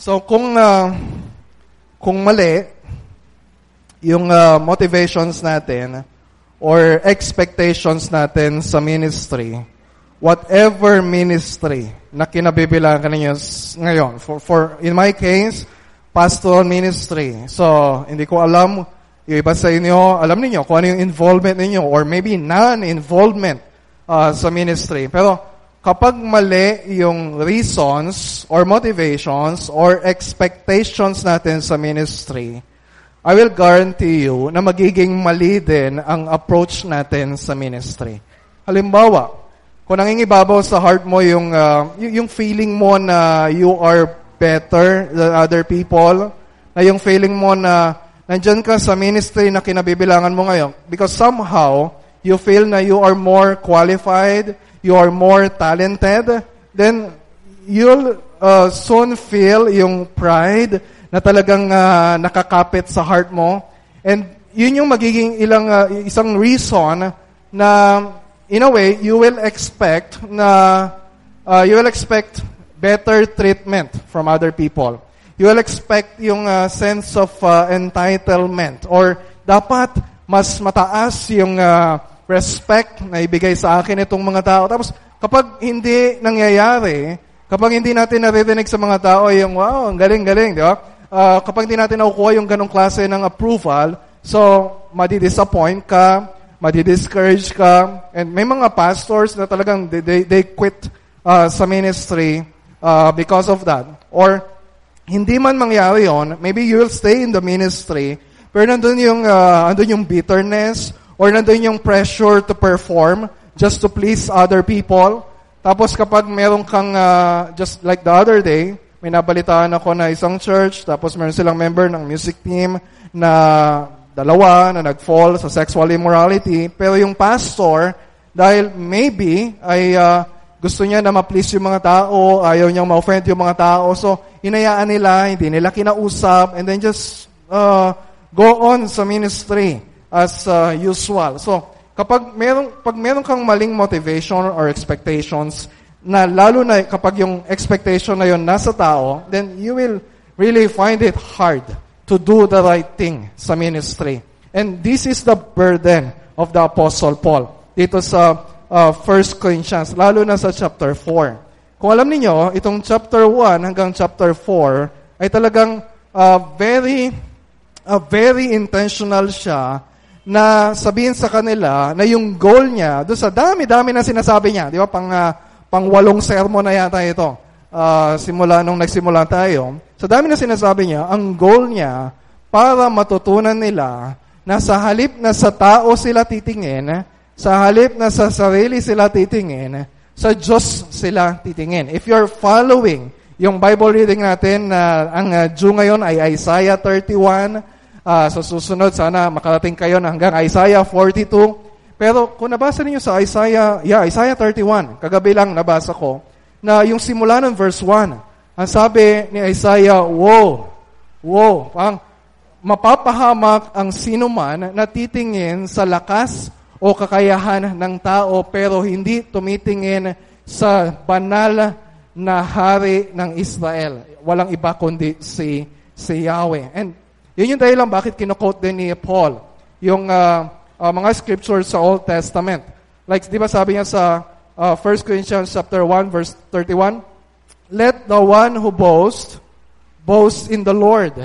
So kung uh, kung mali yung uh, motivations natin or expectations natin sa ministry, whatever ministry na kinabibilangan ninyo ngayon. For, for, in my case, pastoral ministry. So, hindi ko alam, yung iba sa inyo, alam niyo kung ano yung involvement ninyo or maybe non-involvement uh, sa ministry. Pero, kapag mali yung reasons or motivations or expectations natin sa ministry, I will guarantee you na magiging mali din ang approach natin sa ministry. Halimbawa, kung nangingibabaw sa heart mo yung, uh, yung feeling mo na you are better than other people, na yung feeling mo na nandyan ka sa ministry na kinabibilangan mo ngayon, because somehow, you feel na you are more qualified, you are more talented, then you'll uh, soon feel yung pride na talagang uh, nakakapit sa heart mo. And yun yung magiging ilang uh, isang reason na in a way you will expect na uh, you will expect better treatment from other people. You will expect yung uh, sense of uh, entitlement or dapat mas mataas yung uh, respect na ibigay sa akin itong mga tao. Tapos kapag hindi nangyayari, kapag hindi natin naririnig sa mga tao yung wow, ang galing-galing, di ba? uh, kapag di natin nakukuha yung ganong klase ng approval, so, madi-disappoint ka, madi-discourage ka, and may mga pastors na talagang they, they, they quit uh, sa ministry uh, because of that. Or, hindi man mangyari yon, maybe you will stay in the ministry, pero nandun yung, uh, nandun yung bitterness, or nandun yung pressure to perform just to please other people. Tapos kapag meron kang, uh, just like the other day, may nabalitaan ako na isang church, tapos meron silang member ng music team na dalawa na nag-fall sa sexual immorality. Pero yung pastor, dahil maybe ay uh, gusto niya na ma-please yung mga tao, ayaw niyang ma-offend yung mga tao. So, inayaan nila, hindi nila kinausap, and then just uh, go on sa ministry as uh, usual. So, kapag meron, pag meron kang maling motivation or expectations, na lalo na kapag yung expectation na yun nasa tao, then you will really find it hard to do the right thing sa ministry. And this is the burden of the Apostle Paul dito sa uh, 1 Corinthians, lalo na sa chapter 4. Kung alam niyo, itong chapter 1 hanggang chapter 4 ay talagang uh, very uh, very intentional siya na sabihin sa kanila na yung goal niya, do sa dami-dami na sinasabi niya, di ba, pang uh, pangwalong sermon na yata ito. Uh, simula nung nagsimula tayo. Sa dami na sinasabi niya, ang goal niya para matutunan nila na sa halip na sa tao sila titingin, sa halip na sa sarili sila titingin, sa Diyos sila titingin. If you're following yung Bible reading natin na uh, ang uh, Due ngayon ay Isaiah 31, uh, sa susunod sana makarating kayo hanggang Isaiah 42, pero kung nabasa niyo sa Isaiah, yeah, Isaiah 31, kagabi lang nabasa ko, na yung simula ng verse 1, ang sabi ni Isaiah, Woe! Woe! Ang mapapahamak ang sinuman na titingin sa lakas o kakayahan ng tao pero hindi tumitingin sa banal na hari ng Israel. Walang iba kundi si, si Yahweh. And yun yung dahilan bakit kinokote din ni Paul yung uh, uh, mga scriptures sa Old Testament. Like, di ba sabi niya sa uh, 1 Corinthians chapter 1, verse 31, Let the one who boast, boast in the Lord.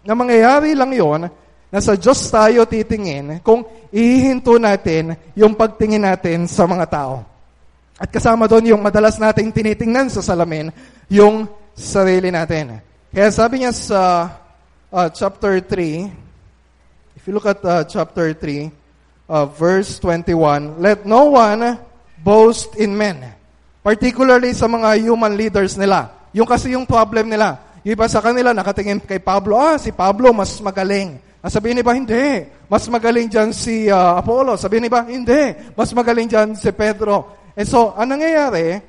Na mangyayari lang yon na sa Diyos tayo titingin kung ihihinto natin yung pagtingin natin sa mga tao. At kasama doon yung madalas nating tinitingnan sa salamin, yung sarili natin. Kaya sabi niya sa uh, chapter 3, If you look at uh, chapter 3, uh, verse 21, let no one boast in men. Particularly sa mga human leaders nila. Yung kasi yung problem nila. Yung iba sa kanila, nakatingin kay Pablo, ah, si Pablo mas magaling. Ah, sabihin ni ba, hindi. Mas magaling dyan si uh, Apollo. Sabihin ni ba, hindi. Mas magaling dyan si Pedro. And so, ang nangyayari,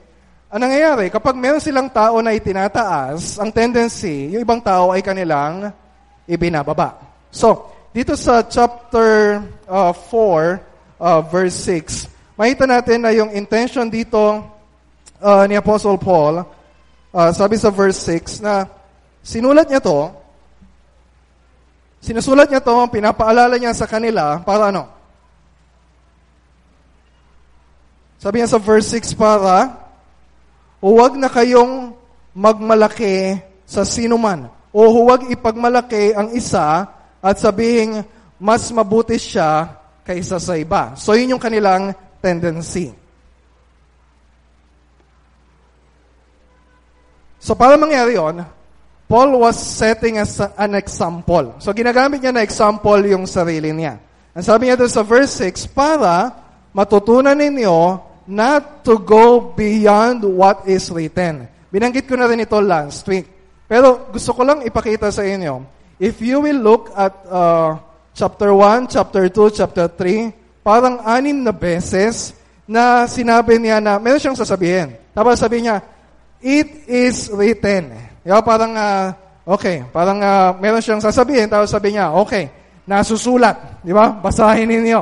ang nangyayari, kapag meron silang tao na itinataas, ang tendency, yung ibang tao ay kanilang ibinababa. So, dito sa chapter uh, 4, uh, verse 6, makita natin na yung intention dito uh, ni Apostle Paul, uh, sabi sa verse 6, na Sinulat niya to, sinusulat niya to, pinapaalala niya sa kanila para ano? Sabi niya sa verse 6 para, huwag na kayong magmalaki sa sinuman o huwag ipagmalaki ang isa at sabihin mas mabuti siya kaysa sa iba. So yun yung kanilang tendency. So para mangyari yon, Paul was setting as an example. So ginagamit niya na example yung sarili niya. Ang sabi niya doon sa verse 6, para matutunan ninyo not to go beyond what is written. Binanggit ko na rin ito last week. Pero gusto ko lang ipakita sa inyo, if you will look at uh, chapter 1, chapter 2, chapter 3, parang anim na beses na sinabi niya na meron siyang sasabihin. Tapos sabi niya, it is written. Diba? Parang, uh, okay, parang uh, meron siyang sasabihin, tapos sabi niya, okay, nasusulat. Di ba? Basahin ninyo.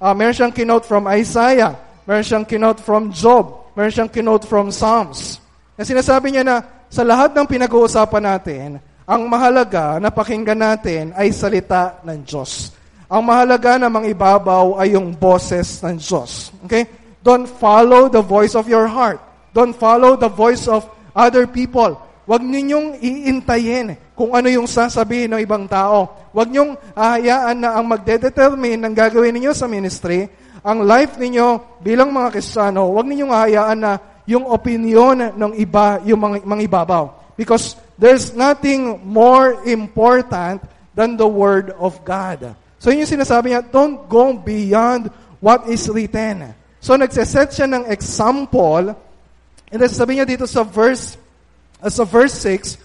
Uh, meron siyang kinote from Isaiah. Meron siyang kinote from Job. Meron siyang kinote from Psalms. Na sinasabi niya na sa lahat ng pinag-uusapan natin, ang mahalaga na pakinggan natin ay salita ng Diyos. Ang mahalaga na mangibabaw ay yung boses ng Diyos. Okay? Don't follow the voice of your heart. Don't follow the voice of other people. Huwag ninyong iintayin kung ano yung sasabihin ng ibang tao. Huwag ninyong ahayaan na ang magdedetermine ng gagawin ninyo sa ministry, ang life ninyo bilang mga Kristiyano, huwag ninyong ahayaan na yung opinion ng iba yung mga, mga ibabaw. Because there's nothing more important than the Word of God. So yun yung sinasabi niya, don't go beyond what is written. So nagseset siya ng example, and then sabi niya dito sa verse as sa verse 6,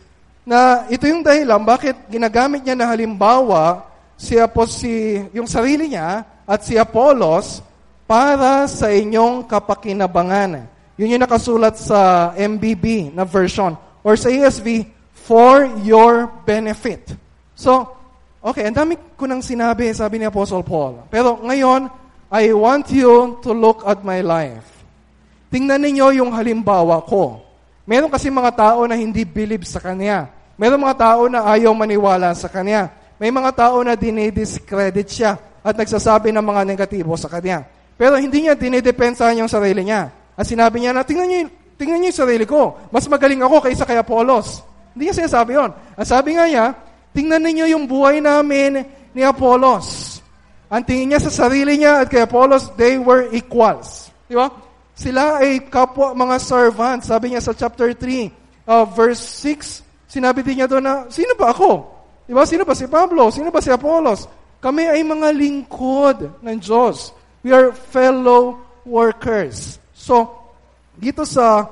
na ito yung dahilan bakit ginagamit niya na halimbawa si, Apos, si yung sarili niya at si Apollos para sa inyong kapakinabangan. Yun yung nakasulat sa MBB na version or sa ESV, for your benefit. So, okay, ang dami ko nang sinabi, sabi ni Apostle Paul. Pero ngayon, I want you to look at my life. Tingnan ninyo yung halimbawa ko. Meron kasi mga tao na hindi believe sa Kanya. Meron mga tao na ayaw maniwala sa Kanya. May mga tao na dinidiscredit siya at nagsasabi ng mga negatibo sa Kanya. Pero hindi niya dinidepensahan yung sarili niya. At sinabi niya na, tingnan niyo, tingnan niyo yung sarili ko. Mas magaling ako kaysa kay Apollos. Hindi niya sinasabi yon. Ang sabi nga niya, tingnan niyo yung buhay namin ni Apollos. Ang tingin niya sa sarili niya at kay Apollos, they were equals. Di ba? Sila ay kapwa mga servants. Sabi niya sa chapter 3, uh, verse 6, sinabi din niya doon na, sino ba ako? Diba? Sino ba si Pablo? Sino ba si Apollos? Kami ay mga lingkod ng Diyos. We are fellow workers. So, dito sa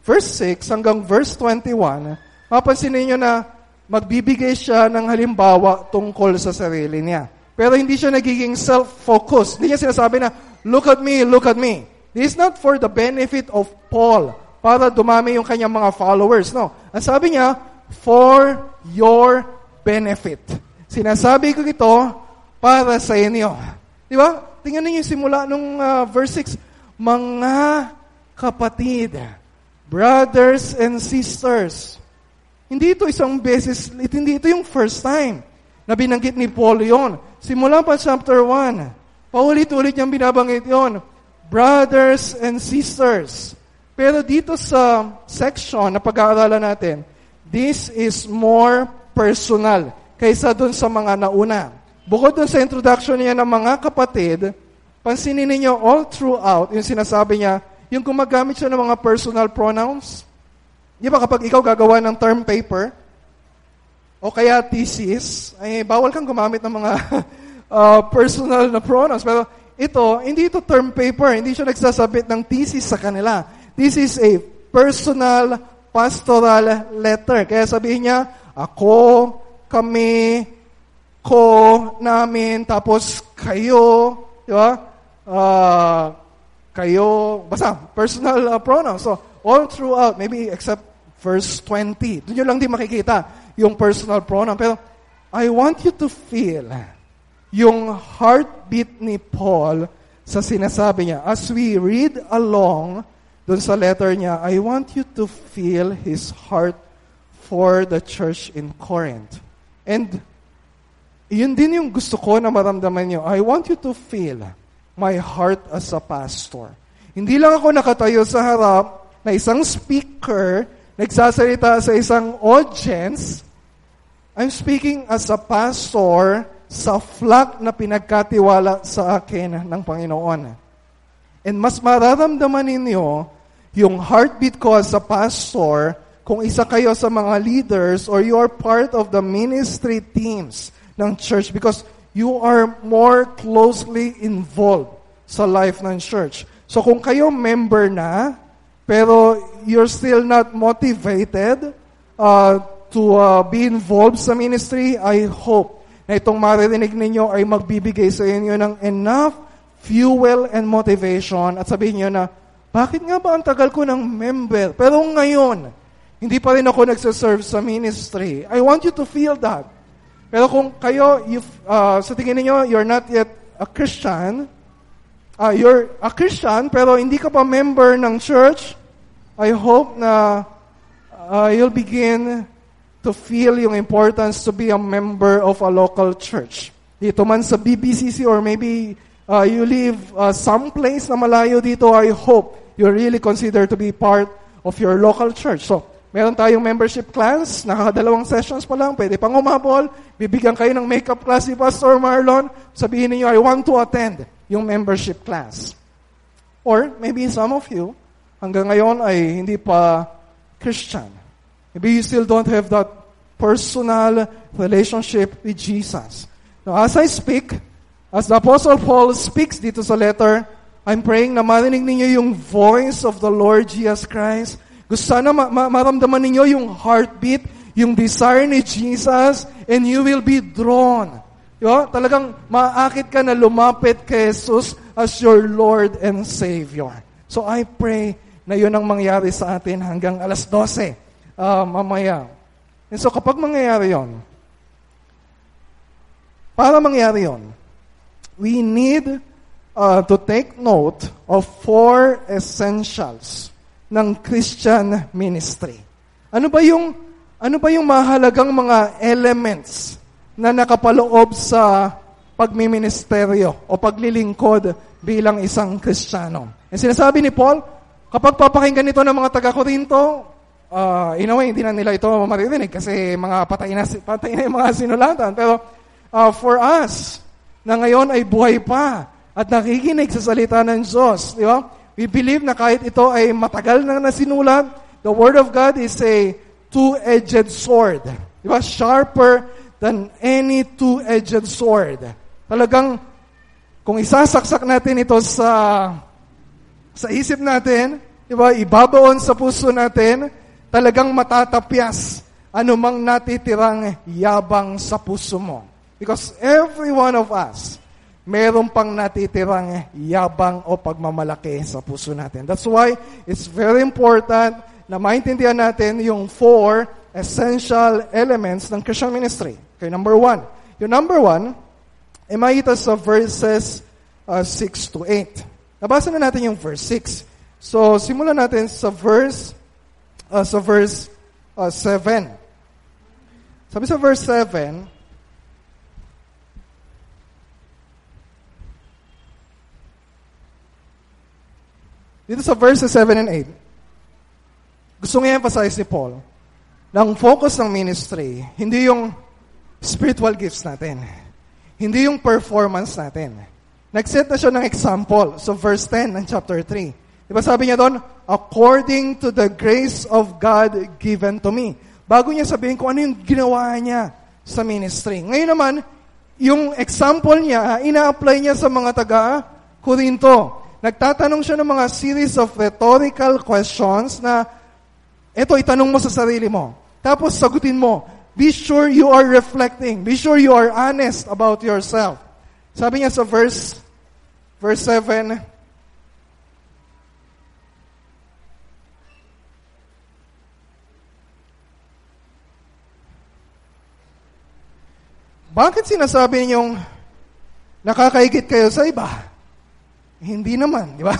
verse 6 hanggang verse 21, mapansin ninyo na magbibigay siya ng halimbawa tungkol sa sarili niya. Pero hindi siya nagiging self-focused. Hindi niya sinasabi na, look at me, look at me. This is not for the benefit of Paul, para dumami yung kanyang mga followers. No. Ang sabi niya, for your benefit. Sinasabi ko ito para sa inyo. Di ba? Tingnan niyo simula nung uh, verse 6. Mga kapatid, brothers and sisters. Hindi ito isang beses, hindi ito yung first time na binanggit ni Paul yon. Simula pa chapter 1. Paulit-ulit niyang binabanggit yon brothers and sisters. Pero dito sa section na pag-aaralan natin, this is more personal kaysa dun sa mga nauna. Bukod dun sa introduction niya ng mga kapatid, pansinin ninyo all throughout, yung sinasabi niya, yung gumagamit siya ng mga personal pronouns. Di ba kapag ikaw gagawa ng term paper, o kaya thesis, ay bawal kang gumamit ng mga uh, personal na pronouns. Pero ito, hindi ito term paper, hindi siya nagsasabit ng thesis sa kanila. This is a personal pastoral letter. Kaya sabihin niya, ako, kami, ko, namin, tapos kayo, di ba? Uh, kayo, basta, personal uh, pronouns. So, all throughout, maybe except verse 20. Doon nyo lang di makikita yung personal pronoun. Pero, I want you to feel yung heartbeat ni Paul sa sinasabi niya. As we read along dun sa letter niya, I want you to feel his heart for the church in Corinth. And yun din yung gusto ko na maramdaman nyo. I want you to feel my heart as a pastor. Hindi lang ako nakatayo sa harap na isang speaker, nagsasalita sa isang audience. I'm speaking as a pastor sa flock na pinagkatiwala sa akin ng Panginoon. And mas mararamdaman ninyo yung heartbeat ko as a pastor kung isa kayo sa mga leaders or you are part of the ministry teams ng church because you are more closely involved sa life ng church. So kung kayo member na, pero you're still not motivated uh, to uh, be involved sa ministry, I hope na itong maririnig ninyo ay magbibigay sa inyo ng enough fuel and motivation at sabihin niyo na, bakit nga ba ang tagal ko ng member? Pero ngayon, hindi pa rin ako nagsaserve sa ministry. I want you to feel that. Pero kung kayo, you, uh, sa tingin niyo you're not yet a Christian, uh, you're a Christian, pero hindi ka pa member ng church, I hope na uh, you'll begin to feel yung importance to be a member of a local church. Dito man sa BBCC or maybe uh, you live uh, someplace na malayo dito, I hope you really consider to be part of your local church. So, meron tayong membership class, nakakadalawang sessions pa lang, pwede pang umabol, bibigyan kayo ng makeup class ni Pastor Marlon, sabihin niyo I want to attend yung membership class. Or maybe some of you, hanggang ngayon ay hindi pa Christian. Maybe you still don't have that personal relationship with Jesus. Now, as I speak, as the Apostle Paul speaks dito sa letter, I'm praying na marinig ninyo yung voice of the Lord Jesus Christ. Gusto sana ma- ma- maramdaman ninyo yung heartbeat, yung desire ni Jesus, and you will be drawn. Diba? Talagang maakit ka na lumapit kay Jesus as your Lord and Savior. So I pray na yun ang mangyari sa atin hanggang alas 12 uh, mamaya. And so kapag mangyayari yon, para mangyari yon, we need uh, to take note of four essentials ng Christian ministry. Ano ba yung ano ba yung mahalagang mga elements na nakapaloob sa pagmiministeryo o paglilingkod bilang isang Kristiyano? Ang sinasabi ni Paul, kapag papakinggan ito ng mga taga-Korinto, uh, in a way, hindi na nila ito maririnig kasi mga patay na, patay na yung mga sinulatan. Pero uh, for us, na ngayon ay buhay pa at nakikinig sa salita ng Diyos, di ba? We believe na kahit ito ay matagal na nasinulat, the Word of God is a two-edged sword. Di ba? Sharper than any two-edged sword. Talagang, kung isasaksak natin ito sa sa isip natin, di ba, ibabaon sa puso natin, talagang matatapyas anumang natitirang yabang sa puso mo. Because every one of us, meron pang natitirang yabang o pagmamalaki sa puso natin. That's why it's very important na maintindihan natin yung four essential elements ng Christian ministry. Okay, number one. Yung number one, ay makita sa verses uh, 6 to 8. Nabasa na natin yung verse 6. So, simulan natin sa verse uh, sa verse uh, 7. Sabi sa verse 7, dito sa verses 7 and 8, gusto nga emphasize ni Paul, na ang focus ng ministry, hindi yung spiritual gifts natin. Hindi yung performance natin. Nag-set na siya ng example so verse 10 ng chapter 3. Diba sabi niya doon, according to the grace of God given to me. Bago niya sabihin kung ano yung ginawa niya sa ministry. Ngayon naman, yung example niya, ina-apply niya sa mga taga Corinto. Nagtatanong siya ng mga series of rhetorical questions na ito, itanong mo sa sarili mo. Tapos sagutin mo. Be sure you are reflecting. Be sure you are honest about yourself. Sabi niya sa verse verse 7, Bakit sinasabi niyong nakakaigit kayo sa iba? Hindi naman, di ba?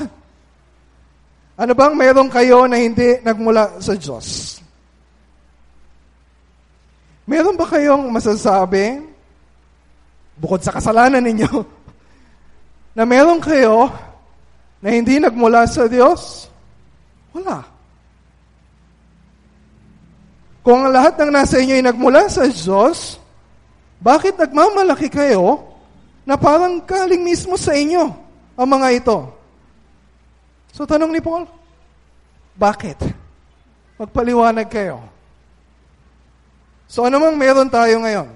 Ano bang meron kayo na hindi nagmula sa Diyos? Meron ba kayong masasabi, bukod sa kasalanan ninyo, na meron kayo na hindi nagmula sa Diyos? Wala. Kung lahat ng nasa inyo ay nagmula sa Diyos, bakit nagmamalaki kayo na parang galing mismo sa inyo ang mga ito? So tanong ni Paul, bakit? Magpaliwanag kayo. So ano mang meron tayo ngayon?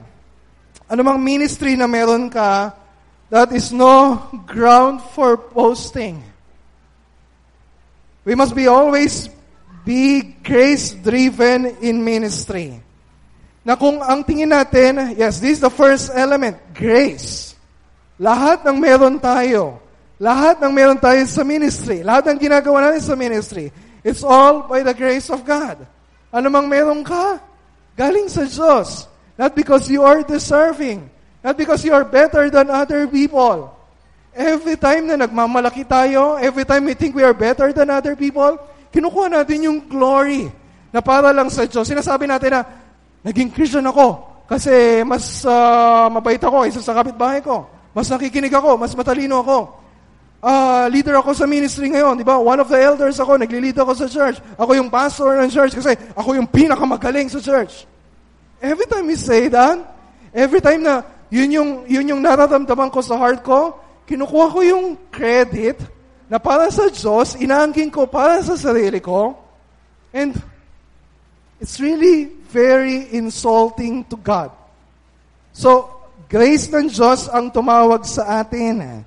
Ano mang ministry na meron ka, that is no ground for boasting. We must be always be grace-driven in ministry. Na kung ang tingin natin, yes, this is the first element, grace. Lahat ng meron tayo, lahat ng meron tayo sa ministry, lahat ng ginagawa natin sa ministry, it's all by the grace of God. Ano mang meron ka, Galing sa Diyos. Not because you are deserving. Not because you are better than other people. Every time na nagmamalaki tayo, every time we think we are better than other people, kinukuha natin yung glory na para lang sa Diyos. Sinasabi natin na, naging Christian ako kasi mas uh, mabait ako isa sa kapitbahay ko. Mas nakikinig ako, mas matalino ako. Uh, leader ako sa ministry ngayon, di ba? One of the elders ako, nagli-lead ako sa church. Ako yung pastor ng church kasi ako yung pinakamagaling sa church. Every time we say that, every time na yun yung, yun yung nararamdaman ko sa heart ko, kinukuha ko yung credit na para sa Diyos, inaangkin ko para sa sarili ko. And it's really very insulting to God. So, grace ng Diyos ang tumawag sa atin.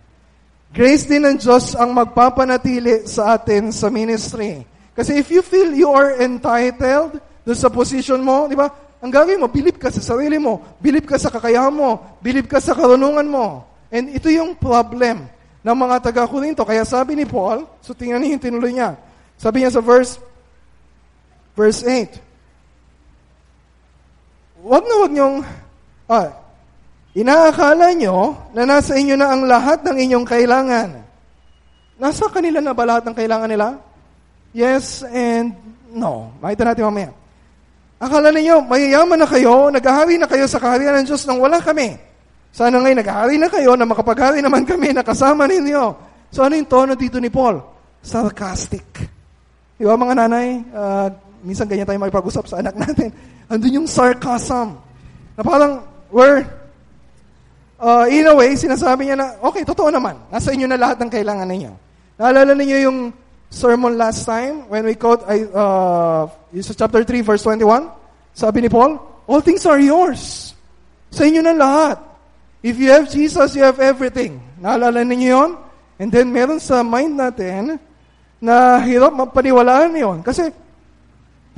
Grace din ng Diyos ang magpapanatili sa atin sa ministry. Kasi if you feel you are entitled doon sa position mo, di ba? Ang gagawin mo, bilip ka sa sarili mo, bilip ka sa kakayahan mo, bilip ka sa karunungan mo. And ito yung problem ng mga taga-Korinto. Kaya sabi ni Paul, so tingnan niyo yung tinuloy niya. Sabi niya sa verse, verse 8, Huwag na huwag niyong, ah, Inaakala nyo na nasa inyo na ang lahat ng inyong kailangan. Nasa kanila na ba lahat ng kailangan nila? Yes and no. Makita natin mamaya. Akala ninyo, mayayaman na kayo, naghahari na kayo sa kaharian ng Diyos nang wala kami. Sana ngayon naghahari na kayo na makapaghari naman kami na kasama ninyo. So ano yung tono dito ni Paul? Sarcastic. Di ba mga nanay, uh, minsan ganyan tayo makipag-usap sa anak natin. Andun yung sarcasm. Na parang, we're uh, in a way, sinasabi niya na, okay, totoo naman. Nasa inyo na lahat ng kailangan ninyo. Naalala ninyo yung sermon last time when we quote uh, chapter 3, verse 21? Sabi ni Paul, all things are yours. Sa inyo na lahat. If you have Jesus, you have everything. Naalala ninyo yon? And then meron sa mind natin na hirap mapaniwalaan yon. Kasi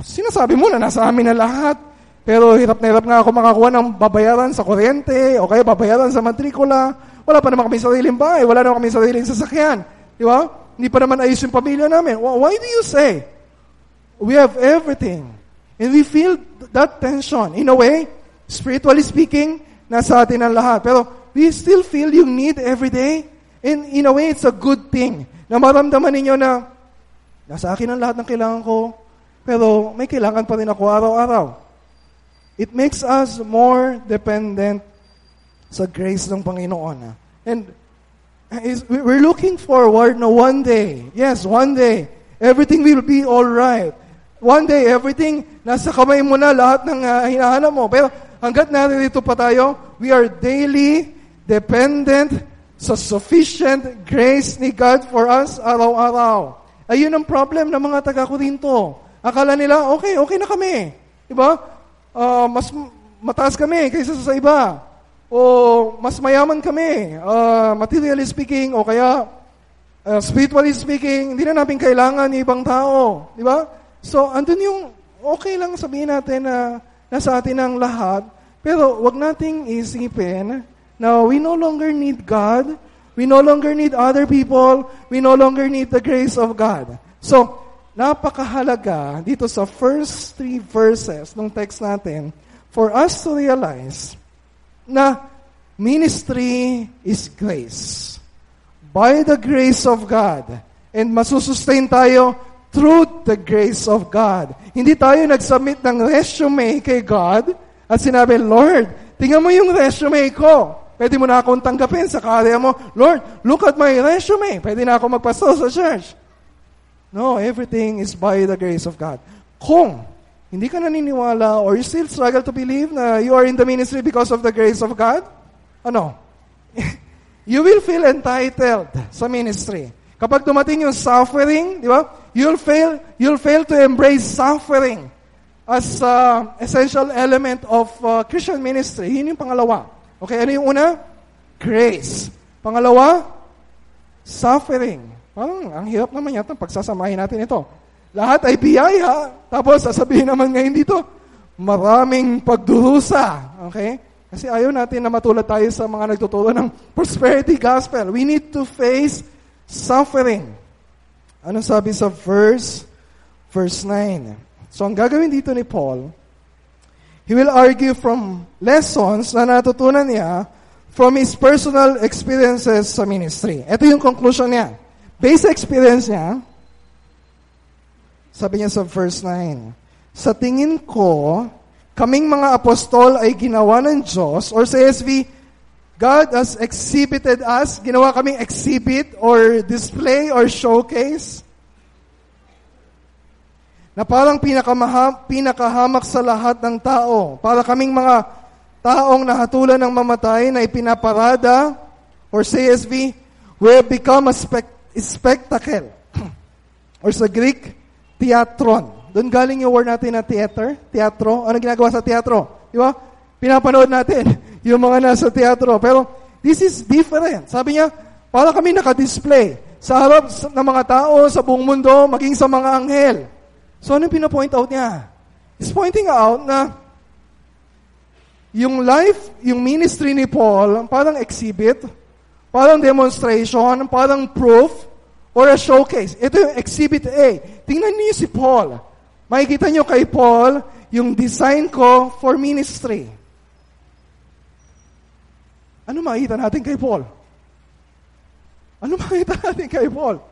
sinasabi mo na nasa amin na lahat. Pero hirap na hirap nga ako makakuha ng babayaran sa kuryente o kaya babayaran sa matrikula. Wala pa naman kami sariling bahay. Wala naman kami sariling sasakyan. Di ba? Hindi pa naman ayos yung pamilya namin. Why do you say? We have everything. And we feel that tension. In a way, spiritually speaking, nasa atin ang lahat. Pero we still feel yung need every day. And in a way, it's a good thing na maramdaman ninyo na nasa akin ang lahat ng kailangan ko, pero may kailangan pa rin ako araw-araw. It makes us more dependent sa grace ng Panginoon. And we're looking forward na one day, yes, one day, everything will be all right. One day, everything, nasa kamay mo na lahat ng uh, hinahanap mo. Pero hanggat narito pa tayo, we are daily dependent sa sufficient grace ni God for us araw-araw. Ayun ang problem ng mga taga-Korinto. Akala nila, okay, okay na kami. Diba? Uh, mas mataas kami kaysa sa iba. O mas mayaman kami, uh, materially speaking, o kaya uh, spiritually speaking, hindi na natin kailangan ng ibang tao. Di ba? So, andun yung okay lang sabihin natin na nasa atin ang lahat, pero wag nating isipin na we no longer need God, we no longer need other people, we no longer need the grace of God. So, napakahalaga dito sa first three verses ng text natin for us to realize na ministry is grace. By the grace of God. And masusustain tayo through the grace of God. Hindi tayo nag-submit ng resume kay God at sinabi, Lord, tingnan mo yung resume ko. Pwede mo na akong tanggapin sa karya mo. Lord, look at my resume. Pwede na ako magpasto sa church. No, everything is by the grace of God. Kung hindi ka naniniwala or you still struggle to believe na you are in the ministry because of the grace of God, ano? you will feel entitled sa ministry. Kapag dumating yung suffering, di ba? You'll fail, you'll fail to embrace suffering as uh, essential element of uh, Christian ministry. Yun yung pangalawa. Okay, ano yung una? Grace. Pangalawa, suffering. Parang ang hirap naman yata pagsasamahin natin ito. Lahat ay biyaya. Tapos sasabihin naman ngayon dito, maraming pagdurusa. Okay? Kasi ayaw natin na matulad tayo sa mga nagtuturo ng prosperity gospel. We need to face suffering. Anong sabi sa verse? Verse 9. So ang gagawin dito ni Paul, he will argue from lessons na natutunan niya from his personal experiences sa ministry. Ito yung conclusion niya. Based experience niya, sabi niya sa verse 9, Sa tingin ko, kaming mga apostol ay ginawa ng Diyos, or sa SB, God has exhibited us, ginawa kaming exhibit or display or showcase, na parang pinakamaha, pinakahamak sa lahat ng tao. Para kaming mga taong nahatulan ng mamatay na ipinaparada, or CSV, we have become a spec- spectacle. or sa Greek, Theatron. Doon galing yung word natin na theater, teatro. Ano ginagawa sa teatro? Di ba? Pinapanood natin yung mga nasa teatro. Pero this is different. Sabi niya, para kami nakadisplay sa harap ng mga tao sa buong mundo, maging sa mga anghel. So ano pinapoint out niya? He's pointing out na yung life, yung ministry ni Paul, parang exhibit, parang demonstration, parang proof, or a showcase. Ito yung exhibit A. Tingnan niyo si Paul. Makikita niyo kay Paul yung design ko for ministry. Ano makikita natin kay Paul? Ano makikita natin kay Paul?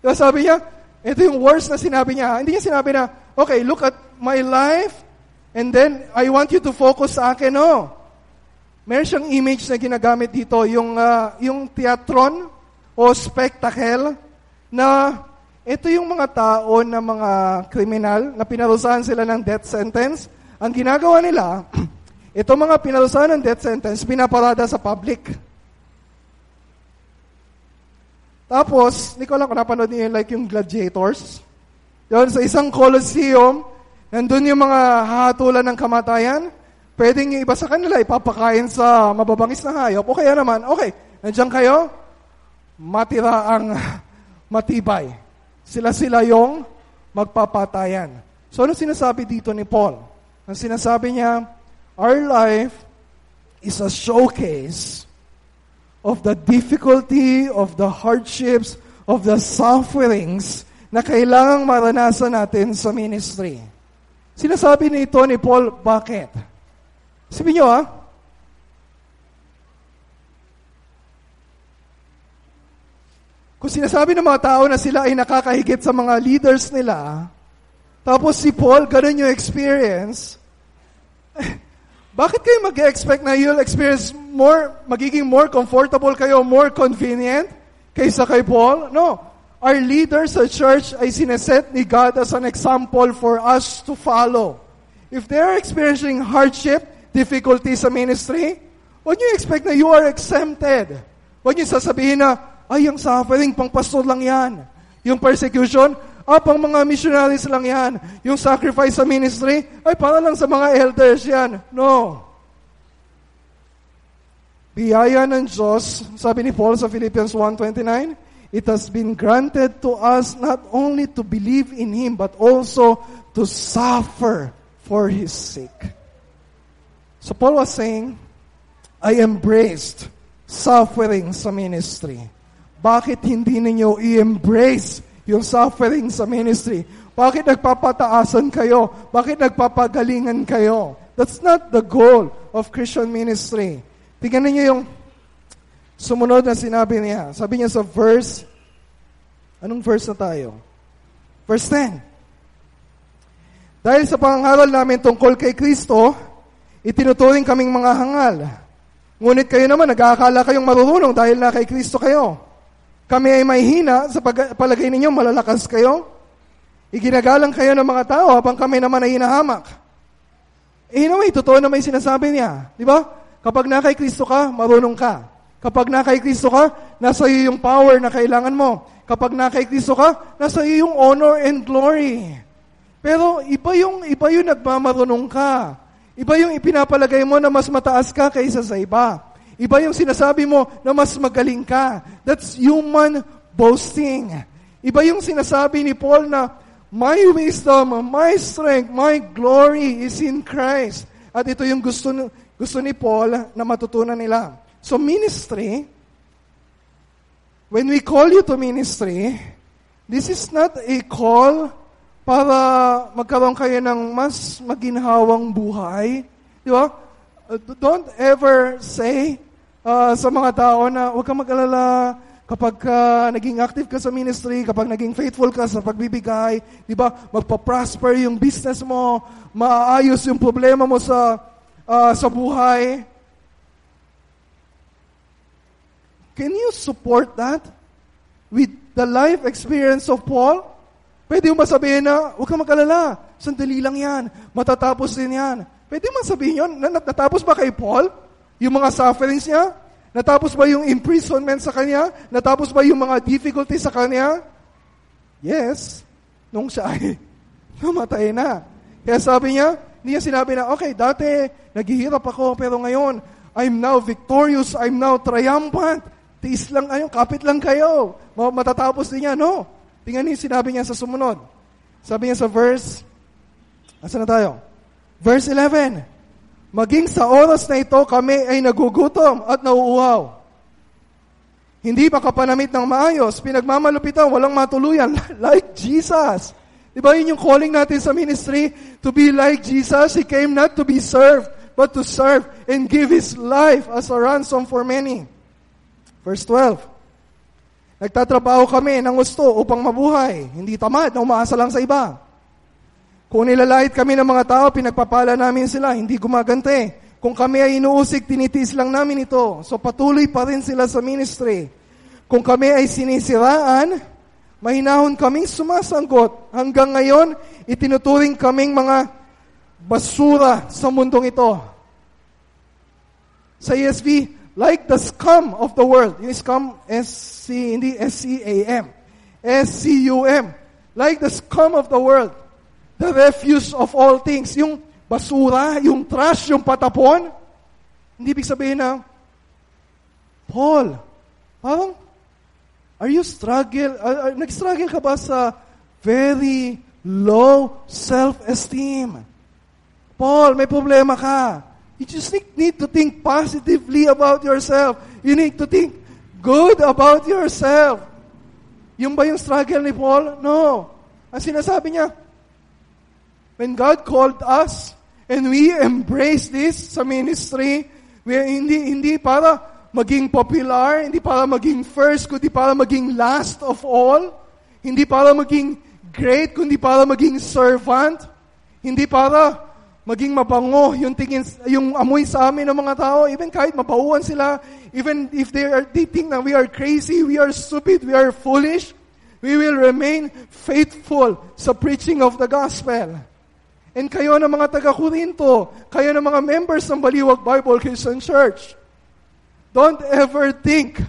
Diba sabi niya, ito yung words na sinabi niya. Hindi niya sinabi na, okay, look at my life, and then I want you to focus sa akin. No. Meron siyang image na ginagamit dito, yung, uh, yung teatron o spectacle, na ito yung mga tao na mga kriminal na pinarusahan sila ng death sentence. Ang ginagawa nila, ito mga pinarusahan ng death sentence, pinaparada sa public. Tapos, hindi ko alam kung napanood niyo like yung gladiators. Yun, sa isang coliseum, nandun yung mga hahatulan ng kamatayan. Pwedeng yung iba sa kanila ipapakain sa mababangis na hayop. O kaya naman, okay, nandiyan kayo, matira ang matibay. Sila-sila yung magpapatayan. So ano sinasabi dito ni Paul? Ang sinasabi niya, our life is a showcase of the difficulty, of the hardships, of the sufferings na kailangang maranasan natin sa ministry. Sinasabi nito ni Paul, bakit? Sabi niyo ah, Kung sinasabi ng mga tao na sila ay nakakahigit sa mga leaders nila, tapos si Paul, ganun yung experience, bakit kayo mag-expect na you'll experience more, magiging more comfortable kayo, more convenient kaysa kay Paul? No. Our leaders sa church ay sineset ni God as an example for us to follow. If they're experiencing hardship, difficulty sa ministry, why you expect na you are exempted? Huwag niyo sasabihin na, ay, ang suffering, pang pastor lang yan. Yung persecution, ah, pang mga missionaries lang yan. Yung sacrifice sa ministry, ay, para lang sa mga elders yan. No. Biyaya ng Diyos, sabi ni Paul sa Philippians 1.29, It has been granted to us not only to believe in Him, but also to suffer for His sake. So Paul was saying, I embraced suffering sa ministry. Bakit hindi ninyo i-embrace yung suffering sa ministry? Bakit nagpapataasan kayo? Bakit nagpapagalingan kayo? That's not the goal of Christian ministry. Tingnan niyo yung sumunod na sinabi niya. Sabi niya sa verse, anong verse na tayo? Verse 10. Dahil sa pangaral namin tungkol kay Kristo, Itinuturing kaming mga hangal. Ngunit kayo naman, nag-aakala kayong marurunong dahil na kay Kristo kayo. Kami ay may hina, sa pag- palagay ninyo, malalakas kayo. Iginagalang kayo ng mga tao habang kami naman ay hinahamak. Eh, in a way, totoo naman yung sinasabi niya. Di ba? Kapag na kay Kristo ka, marunong ka. Kapag na kay Kristo ka, nasa iyo yung power na kailangan mo. Kapag na kay Kristo ka, nasa iyo yung honor and glory. Pero iba yung, iba yung nagmamarunong ka. Iba yung ipinapalagay mo na mas mataas ka kaysa sa iba. Iba yung sinasabi mo na mas magaling ka. That's human boasting. Iba yung sinasabi ni Paul na My wisdom, my strength, my glory is in Christ. At ito yung gusto, gusto ni Paul na matutunan nila. So ministry, when we call you to ministry, this is not a call para magkaroon kayo ng mas maginhawang buhay. Di ba? Uh, don't ever say uh, sa mga tao na huwag kang mag-alala, Kapag uh, naging active ka sa ministry, kapag naging faithful ka sa pagbibigay, di ba, magpa-prosper yung business mo, maayos yung problema mo sa uh, sa buhay. Can you support that with the life experience of Paul? Pwede mo sabihin na, huwag kang mag-alala, sandali lang yan, matatapos din yan. Pwede mo sabihin yun, natapos ba kay Paul? Yung mga sufferings niya? Natapos ba yung imprisonment sa kanya? Natapos ba yung mga difficulties sa kanya? Yes. Nung siya ay namatay na. Kaya sabi niya, hindi niya sinabi na, okay, dati naghihirap ako, pero ngayon, I'm now victorious, I'm now triumphant. Tiis lang ayun, kapit lang kayo. Matatapos din niya. No. Tingnan niyo sinabi niya sa sumunod. Sabi niya sa verse, asa na tayo? Verse 11, Maging sa oras na ito, kami ay nagugutom at nauuhaw. Hindi makapanamit ng maayos, pinagmamalupitan, walang matuluyan, like Jesus. Di ba yun yung calling natin sa ministry? To be like Jesus, He came not to be served, but to serve and give His life as a ransom for many. Verse 12. Nagtatrabaho kami ng gusto upang mabuhay, hindi tamad na umaasa lang sa iba. Kung nilalait kami ng mga tao, pinagpapala namin sila, hindi gumagante. Kung kami ay inuusik, tinitiis lang namin ito. So patuloy pa rin sila sa ministry. Kung kami ay sinisiraan, mahinahon kaming sumasanggot. Hanggang ngayon, itinuturing kaming mga basura sa mundong ito. Sa ESV, like the scum of the world. Yung scum, S-C, hindi S-C-A-M. S-C-U-M. Like the scum of the world the refuse of all things, yung basura, yung trash, yung patapon. Hindi ibig sabihin na, Paul, parang, are you struggle, uh, uh, nag-struggle ka ba sa very low self-esteem? Paul, may problema ka. You just need to think positively about yourself. You need to think good about yourself. Yung ba yung struggle ni Paul? No. Ang sinasabi niya, When God called us and we embrace this sa ministry, we hindi hindi para maging popular, hindi para maging first, kundi para maging last of all, hindi para maging great, kundi para maging servant, hindi para maging mabango yung tingin yung amoy sa amin ng mga tao even kahit mapauwan sila even if they are they think that we are crazy we are stupid we are foolish we will remain faithful sa preaching of the gospel And kayo ng mga taga-Korinto, kayo ng mga members ng Baliwag Bible Christian Church, don't ever think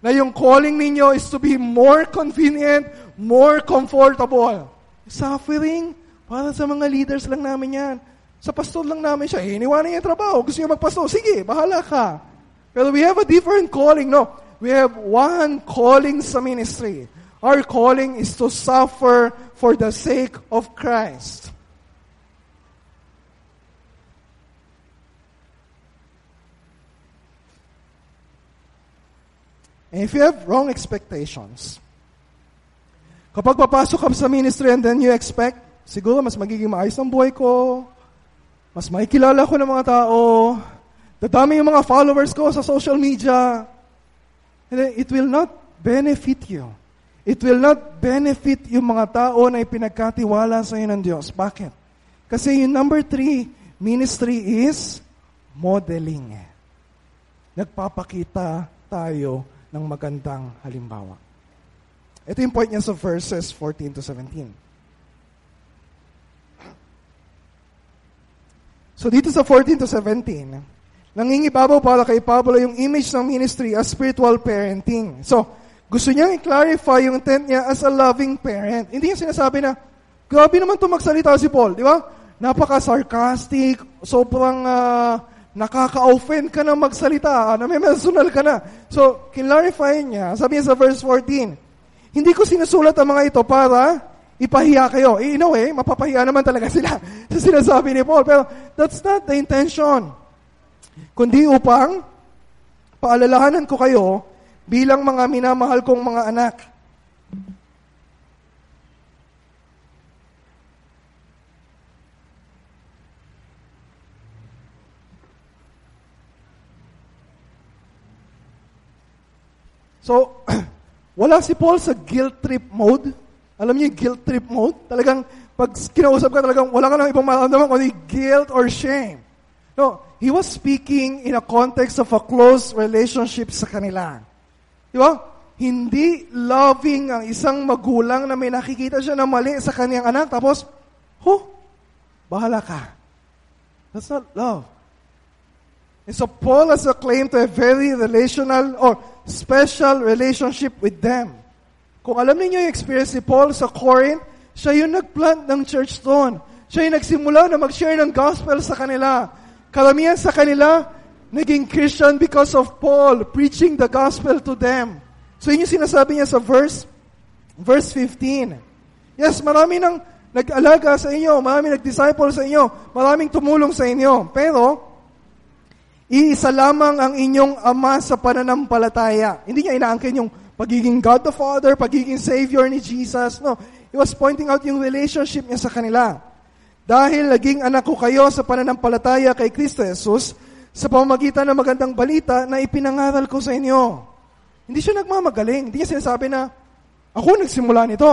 na yung calling ninyo is to be more convenient, more comfortable. Suffering, para sa mga leaders lang namin yan. Sa pastor lang namin siya, iniwanan niya trabaho. Gusto niya magpastor, sige, bahala ka. Pero we have a different calling, no? We have one calling sa ministry. Our calling is to suffer for the sake of Christ. And if you have wrong expectations, kapag papasok ka sa ministry and then you expect, siguro mas magiging maayos ang buhay ko, mas makikilala ko ng mga tao, dadami yung mga followers ko sa social media, and it will not benefit you. It will not benefit yung mga tao na ipinagkatiwala sa iyo ng Diyos. Bakit? Kasi yung number three, Ministry is modeling. Nagpapakita tayo ng magandang halimbawa. Ito yung point niya sa verses 14 to 17. So dito sa 14 to 17, nangingibabaw para kay Pablo yung image ng ministry as spiritual parenting. So, gusto niya i-clarify yung intent niya as a loving parent. Hindi niya sinasabi na, grabe naman ito magsalita si Paul, di ba? Napaka-sarcastic, sobrang uh, nakaka-offend ka na magsalita, na may personal ka na. So, clarify niya, sabi niya sa verse 14, hindi ko sinusulat ang mga ito para ipahiya kayo. In a way, mapapahiya naman talaga sila sa sinasabi ni Paul. Pero that's not the intention. Kundi upang paalalahanan ko kayo bilang mga minamahal kong mga anak. So, wala si Paul sa guilt trip mode alam niyo yung guilt trip mode? Talagang pag kinausap ka talagang wala ka nang ibang mararamdaman kundi guilt or shame. No, he was speaking in a context of a close relationship sa kanila. Di ba? Hindi loving ang isang magulang na may nakikita siya na mali sa kanyang anak tapos, huh, bahala ka. That's not love. And so Paul has a claim to a very relational or special relationship with them. Kung alam niyo yung experience ni Paul sa Corinth, siya yung nagplant ng church doon. Siya yung nagsimula na mag-share ng gospel sa kanila. Karamihan sa kanila, naging Christian because of Paul preaching the gospel to them. So yun yung sinasabi niya sa verse, verse 15. Yes, marami nang nag-alaga sa inyo, marami nag-disciple sa inyo, maraming tumulong sa inyo. Pero, iisa lamang ang inyong ama sa pananampalataya. Hindi niya inaangkin yung pagiging God the Father, pagiging Savior ni Jesus. No, he was pointing out yung relationship niya sa kanila. Dahil naging anak ko kayo sa pananampalataya kay Kristo Jesus, sa pamamagitan ng magandang balita na ipinangaral ko sa inyo. Hindi siya nagmamagaling. Hindi niya sinasabi na, ako nagsimula nito.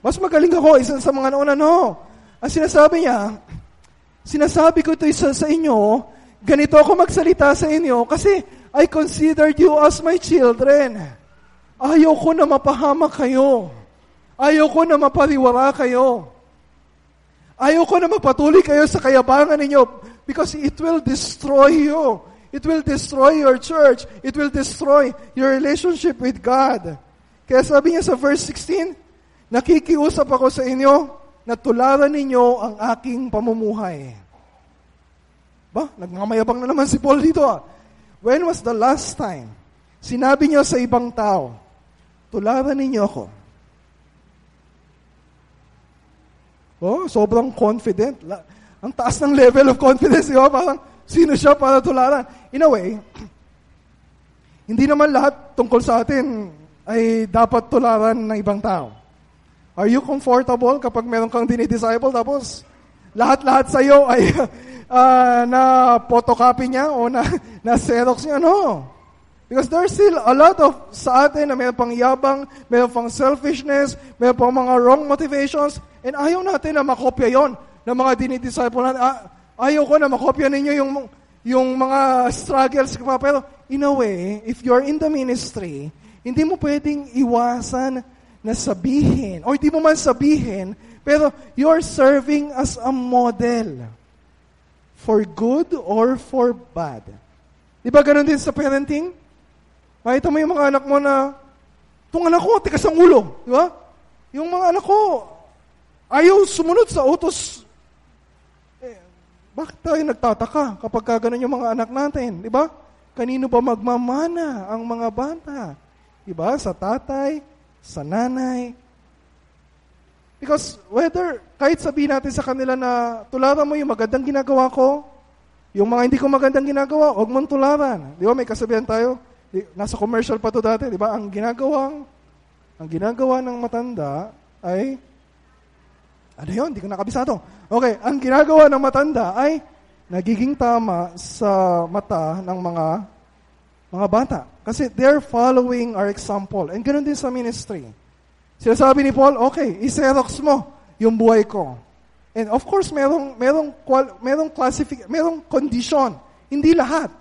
Mas magaling ako, isa sa mga nauna. No. Ang sinasabi niya, sinasabi ko ito isa sa inyo, ganito ako magsalita sa inyo kasi I considered you as my children. Ayaw ko na mapahama kayo. Ayaw ko na mapariwara kayo. Ayaw ko na magpatuloy kayo sa kayabangan ninyo because it will destroy you. It will destroy your church. It will destroy your relationship with God. Kaya sabi niya sa verse 16, nakikiusap ako sa inyo na tularan ninyo ang aking pamumuhay. Ba, nagmamayabang na naman si Paul dito. Ah. When was the last time sinabi niyo sa ibang tao, tularan ninyo ako. Oh, sobrang confident. Ang taas ng level of confidence, di ba? Parang, sino siya para tularan? In a way, hindi naman lahat tungkol sa atin ay dapat tularan ng ibang tao. Are you comfortable kapag meron kang dinidisciple tapos lahat-lahat sa iyo ay uh, na photocopy niya o na, na xerox niya? No. Because there's still a lot of sa atin na may pang yabang, may pang selfishness, may pang mga wrong motivations, and ayaw natin na makopya yon ng mga dinidisciple natin. Ah, ayaw ko na makopya ninyo yung, yung mga struggles pa. Pero in a way, if you're in the ministry, hindi mo pwedeng iwasan na sabihin, o hindi mo man sabihin, pero you're serving as a model for good or for bad. Di ba ganun din sa parenting? Makita mo yung mga anak mo na, itong anak ko, tikas ang ulo. Di ba? Yung mga anak ko, ayaw sumunod sa utos. Eh, bakit tayo nagtataka kapag gano'n yung mga anak natin? Di ba? Kanino ba magmamana ang mga bata? Di ba? Sa tatay, sa nanay. Because whether, kahit sabihin natin sa kanila na tularan mo yung magandang ginagawa ko, yung mga hindi ko magandang ginagawa, huwag mong tularan. Di ba? May kasabihan tayo, nasa commercial pa to dati, di ba? Ang ginagawang, ang ginagawa ng matanda ay, ano yun? Hindi ko nakabisado. Okay, ang ginagawa ng matanda ay nagiging tama sa mata ng mga mga bata. Kasi they're following our example. And ganoon din sa ministry. Sinasabi ni Paul, okay, iserox mo yung buhay ko. And of course, merong, merong, merong classific, merong condition. Hindi lahat.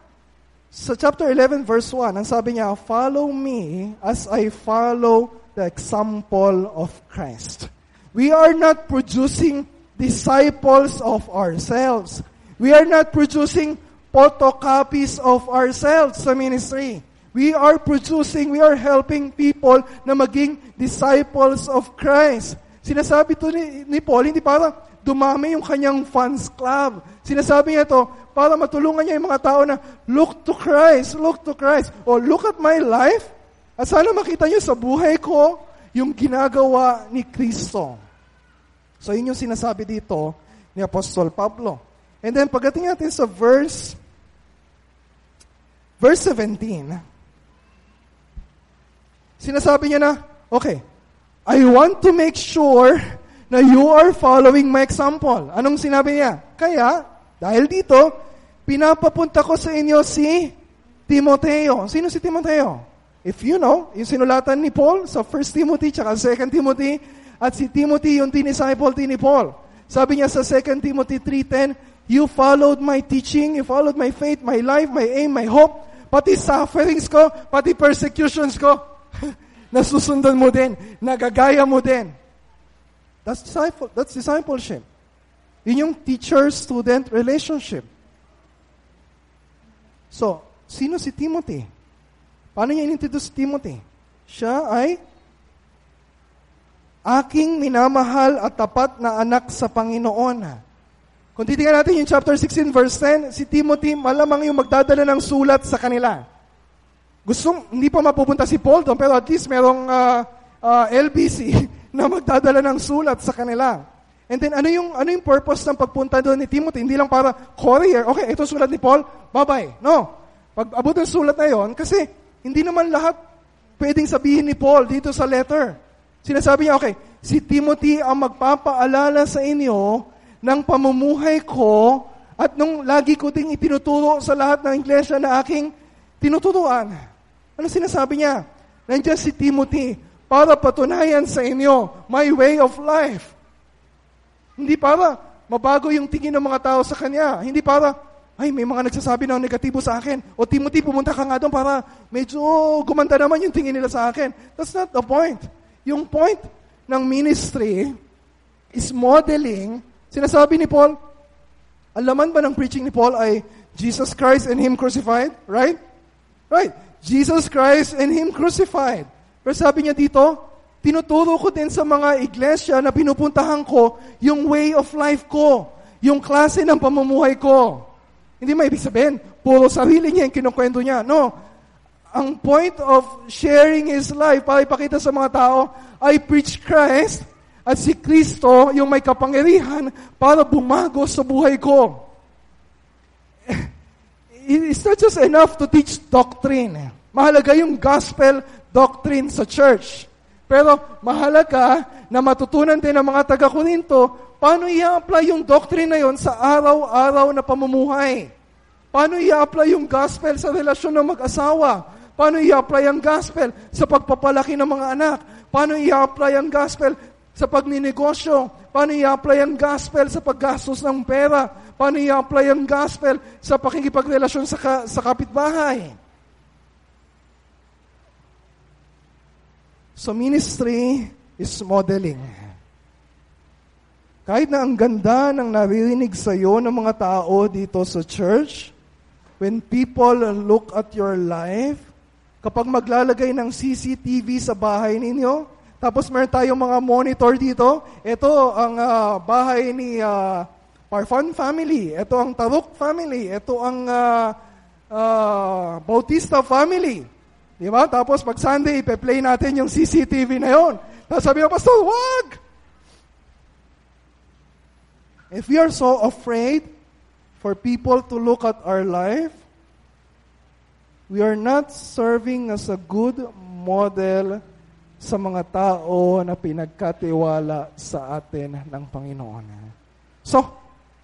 Sa chapter 11, verse 1, ang sabi niya, Follow me as I follow the example of Christ. We are not producing disciples of ourselves. We are not producing photocopies of ourselves sa ministry. We are producing, we are helping people na maging disciples of Christ. Sinasabi to ni, ni Paul, hindi para dumami yung kanyang fans club. Sinasabi niya to para matulungan niya yung mga tao na look to Christ, look to Christ. O look at my life. At sana makita niyo sa buhay ko yung ginagawa ni Kristo. So yun yung sinasabi dito ni Apostol Pablo. And then pagdating natin sa verse verse 17, Sinasabi niya na, okay, I want to make sure na you are following my example. Anong sinabi niya? Kaya, dahil dito, pinapapunta ko sa inyo si Timoteo. Sino si Timoteo? If you know, yung sinulatan ni Paul sa 1 Timothy tsaka 2 Timothy, at si Timothy yung tinisciple din ni Paul. Sabi niya sa 2 Timothy 3.10, You followed my teaching, you followed my faith, my life, my aim, my hope, pati sufferings ko, pati persecutions ko. Nasusundan mo din. Nagagaya mo din. That's, disciple, that's discipleship. Yun yung teacher-student relationship. So, sino si Timothy? Paano niya inintroduce si Timothy? Siya ay aking minamahal at tapat na anak sa Panginoon. Kung titingnan natin yung chapter 16 verse 10, si Timothy malamang yung magdadala ng sulat sa kanila. Gustong, hindi pa mapupunta si Paul doon, pero at least merong uh, uh, LBC na magdadala ng sulat sa kanila. And then, ano yung, ano yung purpose ng pagpunta doon ni Timothy? Hindi lang para courier, okay, ito sulat ni Paul, bye-bye. No. Pag abot ng sulat na yon, kasi hindi naman lahat pwedeng sabihin ni Paul dito sa letter. Sinasabi niya, okay, si Timothy ang magpapaalala sa inyo ng pamumuhay ko at nung lagi ko ding itinuturo sa lahat ng iglesia na aking tinuturuan. Ano sinasabi niya? Nandiyan si Timothy para patunayan sa inyo my way of life. Hindi para mabago yung tingin ng mga tao sa kanya. Hindi para, ay, may mga nagsasabi ng negatibo sa akin. O Timothy, pumunta ka nga doon para medyo gumanda naman yung tingin nila sa akin. That's not the point. Yung point ng ministry is modeling. Sinasabi ni Paul, ang laman ba ng preaching ni Paul ay Jesus Christ and Him crucified? Right? Right. Jesus Christ and Him crucified. Pero sabi niya dito, tinuturo ko din sa mga iglesia na pinupuntahan ko yung way of life ko, yung klase ng pamumuhay ko. Hindi may ibig sabihin, puro sarili niya yung kinukwento niya. No. Ang point of sharing His life para ipakita sa mga tao, I preach Christ at si Kristo yung may kapangyarihan para bumago sa buhay ko it's not just enough to teach doctrine. Mahalaga yung gospel doctrine sa church. Pero mahalaga na matutunan din ng mga taga-Korinto paano i-apply yung doctrine na yon sa araw-araw na pamumuhay. Paano i-apply yung gospel sa relasyon ng mag-asawa? Paano i-apply ang gospel sa pagpapalaki ng mga anak? Paano i-apply ang gospel sa pagninegosyo? Paano i-apply ang gospel sa paggastos ng pera? Paano i-apply ang gospel sa pakikipagrelasyon sa, ka, sa kapitbahay? So ministry is modeling. Kahit na ang ganda ng naririnig sa iyo ng mga tao dito sa church, when people look at your life, kapag maglalagay ng CCTV sa bahay ninyo, tapos meron tayong mga monitor dito, ito ang uh, bahay ni uh, Parfon family, ito ang Taruk family, ito ang uh, uh, Bautista family. Di ba? Tapos pag Sunday, ipe-play natin yung CCTV na yon. Tapos sabi ko, Pastor, wag! If we are so afraid for people to look at our life, we are not serving as a good model sa mga tao na pinagkatiwala sa atin ng Panginoon. So,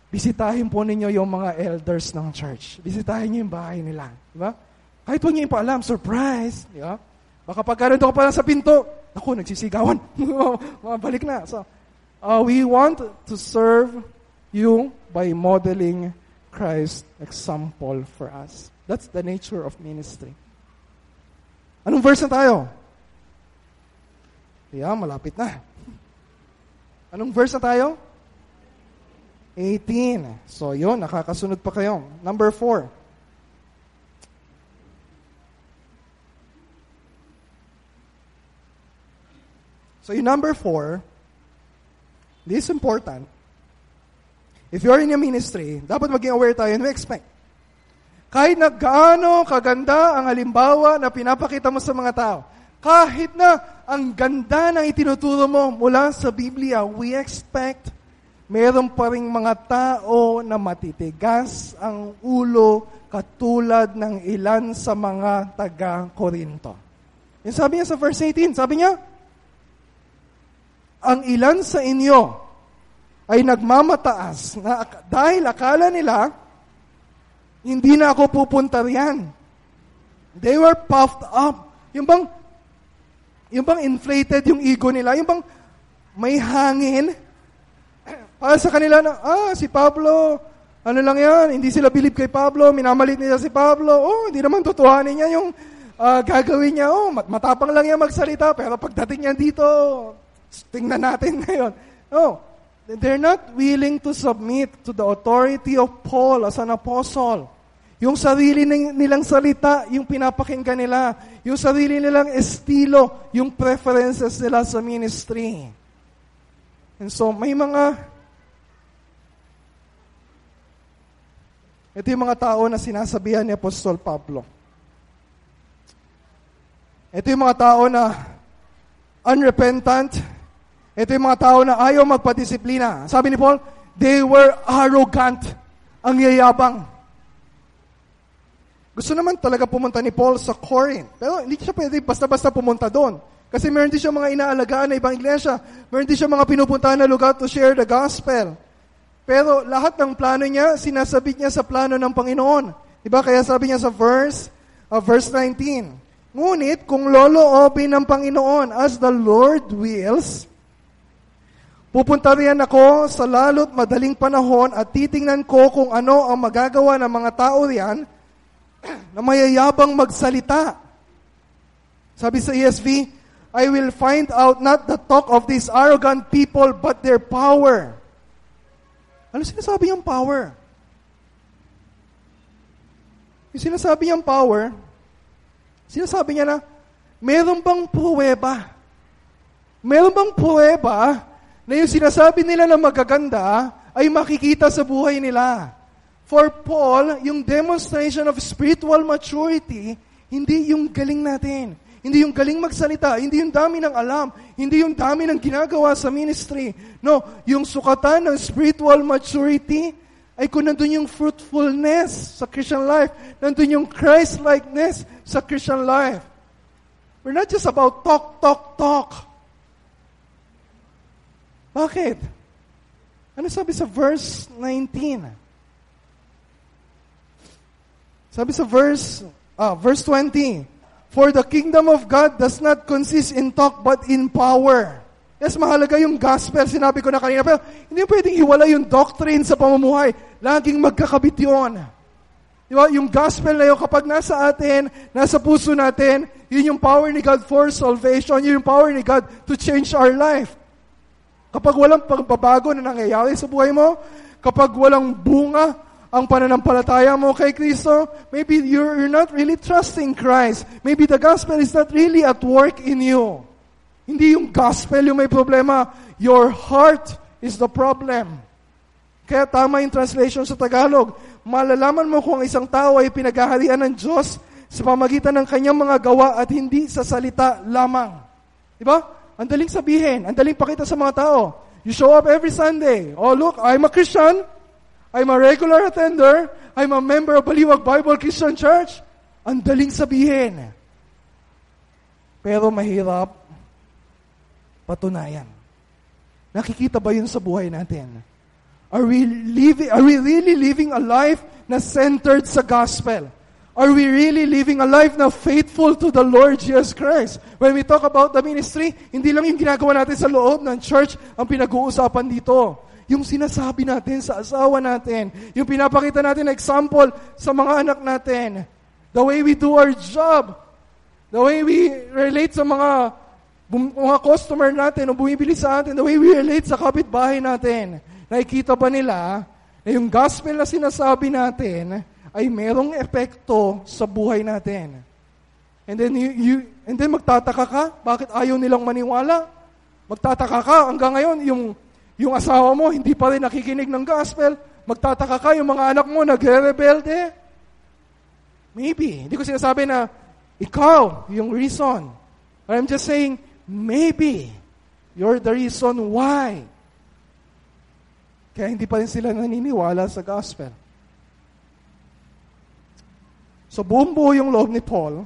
bisitahin po ninyo yung mga elders ng church. Bisitahin niyo yung bahay nila. Di ba? Kahit huwag niyo ipaalam, surprise. Di ba? Baka pagka rin ako pa lang sa pinto, ako, nagsisigawan. Balik na. So, Uh, we want to serve you by modeling Christ's example for us. That's the nature of ministry. Anong verse na tayo? Yeah, malapit na. Anong verse na tayo? 18. So, yun, nakakasunod pa kayo. Number 4. So, yung number 4, this is important. If you're in a ministry, dapat maging aware tayo and we expect. Kahit na gaano kaganda ang halimbawa na pinapakita mo sa mga tao, kahit na ang ganda ng itinuturo mo mula sa Biblia, we expect meron pa rin mga tao na matitigas ang ulo katulad ng ilan sa mga taga-Korinto. Yung sabi niya sa verse 18, sabi niya, ang ilan sa inyo ay nagmamataas na dahil akala nila, hindi na ako pupunta riyan. They were puffed up. Yung bang yung bang inflated yung ego nila? Yung bang may hangin? Para sa kanila na, ah, si Pablo, ano lang yan, hindi sila believe kay Pablo, minamalit nila si Pablo, oh, hindi naman tutuhanin niya yung uh, gagawin niya, oh, matapang lang yan magsalita, pero pagdating niya dito, tingnan natin ngayon. Oh, they're not willing to submit to the authority of Paul as an apostle. Yung sarili nilang salita, yung pinapakinggan nila. Yung sarili nilang estilo, yung preferences nila sa ministry. And so, may mga ito yung mga tao na sinasabihan ni Apostol Pablo. Ito yung mga tao na unrepentant. Ito yung mga tao na ayaw magpadisiplina. Sabi ni Paul, they were arrogant. Ang yayabang. Gusto naman talaga pumunta ni Paul sa Corinth. Pero hindi siya pwede basta-basta pumunta doon. Kasi meron din siya mga inaalagaan na ibang iglesia. Meron din siya mga pinupuntahan na lugar to share the gospel. Pero lahat ng plano niya, sinasabit niya sa plano ng Panginoon. Diba? Kaya sabi niya sa verse, uh, verse 19, Ngunit kung loloobin ng Panginoon as the Lord wills, pupunta riyan ako sa lalot madaling panahon at titingnan ko kung ano ang magagawa ng mga tao riyan na mayayabang magsalita. Sabi sa ESV, I will find out not the talk of these arrogant people, but their power. Ano sinasabi niyang power? Yung sinasabi niyang power, sinasabi niya na, meron bang pruweba? Meron bang pruweba na yung sinasabi nila na magaganda ay makikita sa buhay nila? For Paul, yung demonstration of spiritual maturity, hindi yung galing natin. Hindi yung galing magsalita, hindi yung dami ng alam, hindi yung dami ng ginagawa sa ministry. No, yung sukatan ng spiritual maturity ay kung nandun yung fruitfulness sa Christian life, nandun yung Christ-likeness sa Christian life. We're not just about talk, talk, talk. Bakit? Ano sabi sa verse 19? Sabi sa verse, ah, verse 20, For the kingdom of God does not consist in talk but in power. Yes, mahalaga yung gospel, sinabi ko na kanina, pero hindi pwedeng hiwala yung doctrine sa pamumuhay. Laging magkakabit yun. Di ba? Yung gospel na yun, kapag nasa atin, nasa puso natin, yun yung power ni God for salvation, yun yung power ni God to change our life. Kapag walang pagbabago na nangyayari sa buhay mo, kapag walang bunga ang pananampalataya mo kay Kristo, maybe you're, you're not really trusting Christ. Maybe the gospel is not really at work in you. Hindi yung gospel yung may problema. Your heart is the problem. Kaya tama yung translation sa Tagalog. Malalaman mo kung isang tao ay pinaghaharian ng Diyos sa pamagitan ng kanyang mga gawa at hindi sa salita lamang. Di ba? Ang daling sabihin, ang daling pakita sa mga tao. You show up every Sunday. Oh, look, I'm a Christian. I'm a regular attender. I'm a member of Baliwag Bible Christian Church. Ang daling sabihin. Pero mahirap patunayan. Nakikita ba yun sa buhay natin? Are we, living, are we really living a life na centered sa gospel? Are we really living a life na faithful to the Lord Jesus Christ? When we talk about the ministry, hindi lang yung ginagawa natin sa loob ng church ang pinag-uusapan dito. Yung sinasabi natin sa asawa natin, yung pinapakita natin na example sa mga anak natin, the way we do our job, the way we relate sa mga mga customer natin o bumibili sa atin, the way we relate sa kapitbahay natin. Nakikita ba nila na yung gospel na sinasabi natin, ay merong epekto sa buhay natin. And then you, you and then magtataka ka, bakit ayaw nilang maniwala? Magtataka ka hanggang ngayon yung yung asawa mo hindi pa rin nakikinig ng gospel. Magtataka ka yung mga anak mo nagre-rebelde. Maybe. Hindi ko sinasabi na ikaw yung reason. I'm just saying, maybe you're the reason why. Kaya hindi pa rin sila naniniwala sa gospel. So buong buo yung loob ni Paul.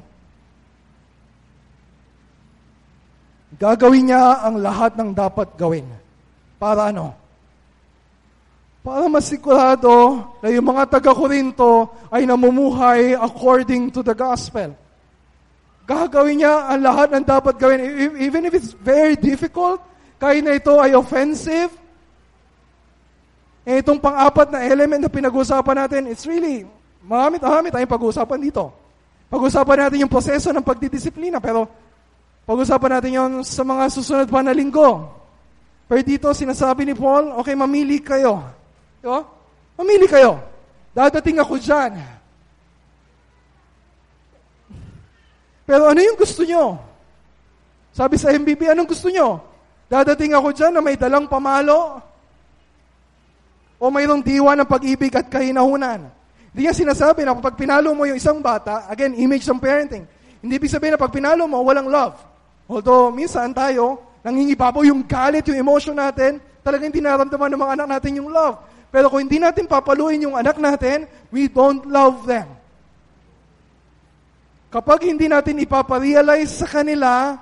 Gagawin niya ang lahat ng dapat gawin. Para ano? Para masigurado na yung mga taga-Korinto ay namumuhay according to the gospel. Gagawin niya ang lahat ng dapat gawin. Even if it's very difficult, kahit na ito ay offensive, eh, itong pang-apat na element na pinag-usapan natin, it's really Marami, marami tayong pag-uusapan dito. Pag-uusapan natin yung proseso ng pagdidisiplina, pero pag-uusapan natin yon sa mga susunod pa na linggo. Pero dito, sinasabi ni Paul, okay, mamili kayo. Diba? Mamili kayo. Dadating ako dyan. Pero ano yung gusto nyo? Sabi sa MBB, anong gusto nyo? Dadating ako dyan na may dalang pamalo? O mayroong diwa ng pag-ibig at kahinahunan? Hindi niya sinasabi na pag pinalo mo yung isang bata, again, image ng parenting. Hindi ibig sabihin na pag pinalo mo, walang love. Although, minsan tayo, nangingibabaw yung galit, yung emotion natin, talagang hindi naramdaman ng mga anak natin yung love. Pero kung hindi natin papaluin yung anak natin, we don't love them. Kapag hindi natin ipaparealize sa kanila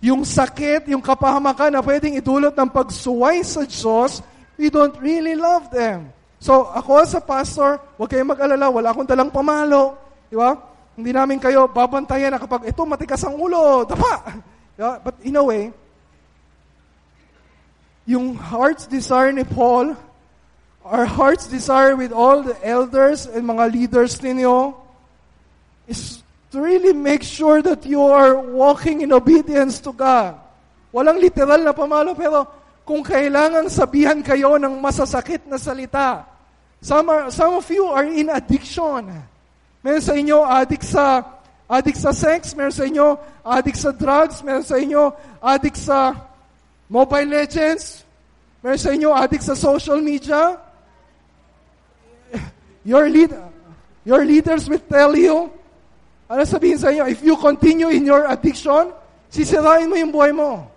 yung sakit, yung kapahamakan na pwedeng idulot ng pagsuway sa Diyos, we don't really love them. So, ako sa pastor, huwag kayong mag-alala, wala akong dalang pamalo. Di ba? Hindi namin kayo babantayan na kapag ito matikas ang ulo, dapa. Yeah? But in a way, yung heart's desire ni Paul, our heart's desire with all the elders and mga leaders ninyo, is to really make sure that you are walking in obedience to God. Walang literal na pamalo, pero kung kailangan sabihan kayo ng masasakit na salita. Some, are, some of you are in addiction. Meron sa inyo addict sa addict sa sex, meron sa inyo addict sa drugs, meron sa inyo addict sa mobile legends, meron sa inyo addict sa social media. Your lead your leaders will tell you, ano sabihin sa inyo, if you continue in your addiction, sisirain mo yung buhay mo.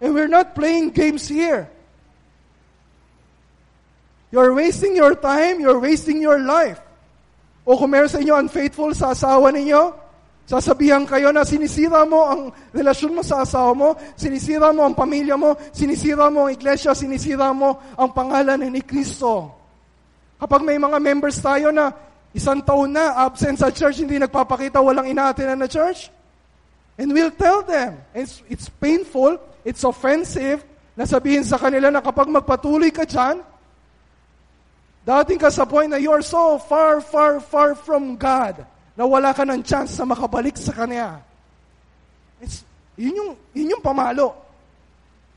And we're not playing games here. You're wasting your time, you're wasting your life. O kung meron sa inyo unfaithful sa asawa ninyo, sasabihan kayo na sinisira mo ang relasyon mo sa asawa mo, sinisira mo ang pamilya mo, sinisira mo ang iglesia, sinisira mo ang pangalan ni Kristo. Kapag may mga members tayo na isang taon na absent sa church, hindi nagpapakita, walang inaatinan na church, and we'll tell them. It's, it's painful, it's offensive na sabihin sa kanila na kapag magpatuloy ka dyan, dating ka sa point na you are so far, far, far from God na wala ka ng chance na makabalik sa Kanya. It's, yun, yung, yun yung pamalo.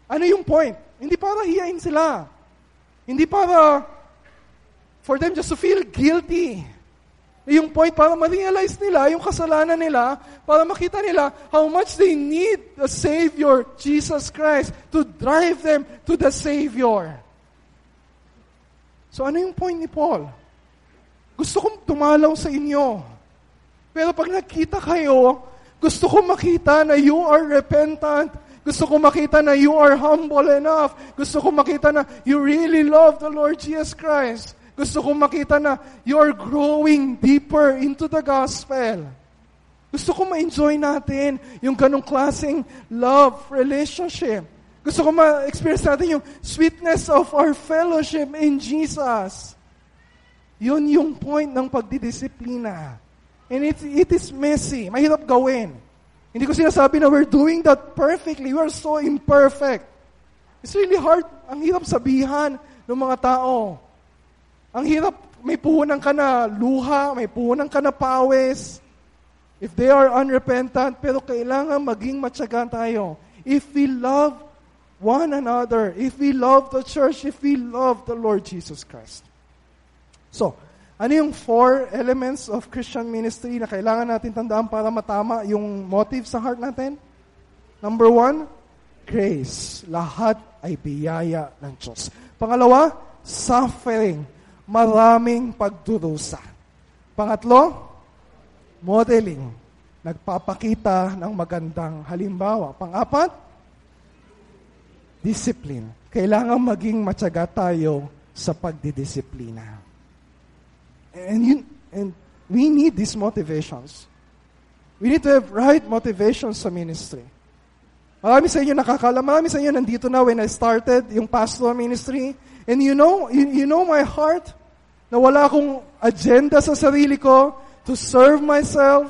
Ano yung point? Hindi para hiyain sila. Hindi para for them just to feel guilty. Yung point para ma-realize nila yung kasalanan nila, para makita nila how much they need the Savior, Jesus Christ, to drive them to the Savior. So ano yung point ni Paul? Gusto kong tumalaw sa inyo. Pero pag nakita kayo, gusto kong makita na you are repentant. Gusto kong makita na you are humble enough. Gusto kong makita na you really love the Lord Jesus Christ. Gusto kong makita na you're growing deeper into the gospel. Gusto ko ma-enjoy natin yung ganong klaseng love, relationship. Gusto ko ma-experience natin yung sweetness of our fellowship in Jesus. Yun yung point ng pagdidisiplina. And it, it is messy. Mahirap gawin. Hindi ko sinasabi na we're doing that perfectly. We are so imperfect. It's really hard. Ang hirap sabihan ng mga tao. Ang hirap, may puhunan ka na luha, may puhunan ka na pawis. If they are unrepentant, pero kailangan maging matyaga tayo. If we love one another, if we love the church, if we love the Lord Jesus Christ. So, ano yung four elements of Christian ministry na kailangan natin tandaan para matama yung motive sa heart natin? Number one, grace. Lahat ay biyaya ng Diyos. Pangalawa, suffering. Maraming pagdurusa. Pangatlo, modeling. Nagpapakita ng magandang halimbawa. Pang-apat, discipline. Kailangan maging matyaga tayo sa pagdidisiplina. And, yun, and we need these motivations. We need to have right motivations sa ministry. Marami sa inyo nakakala, marami sa inyo nandito na when I started yung pastoral ministry. And you know, you, you know my heart na wala akong agenda sa sarili ko to serve myself,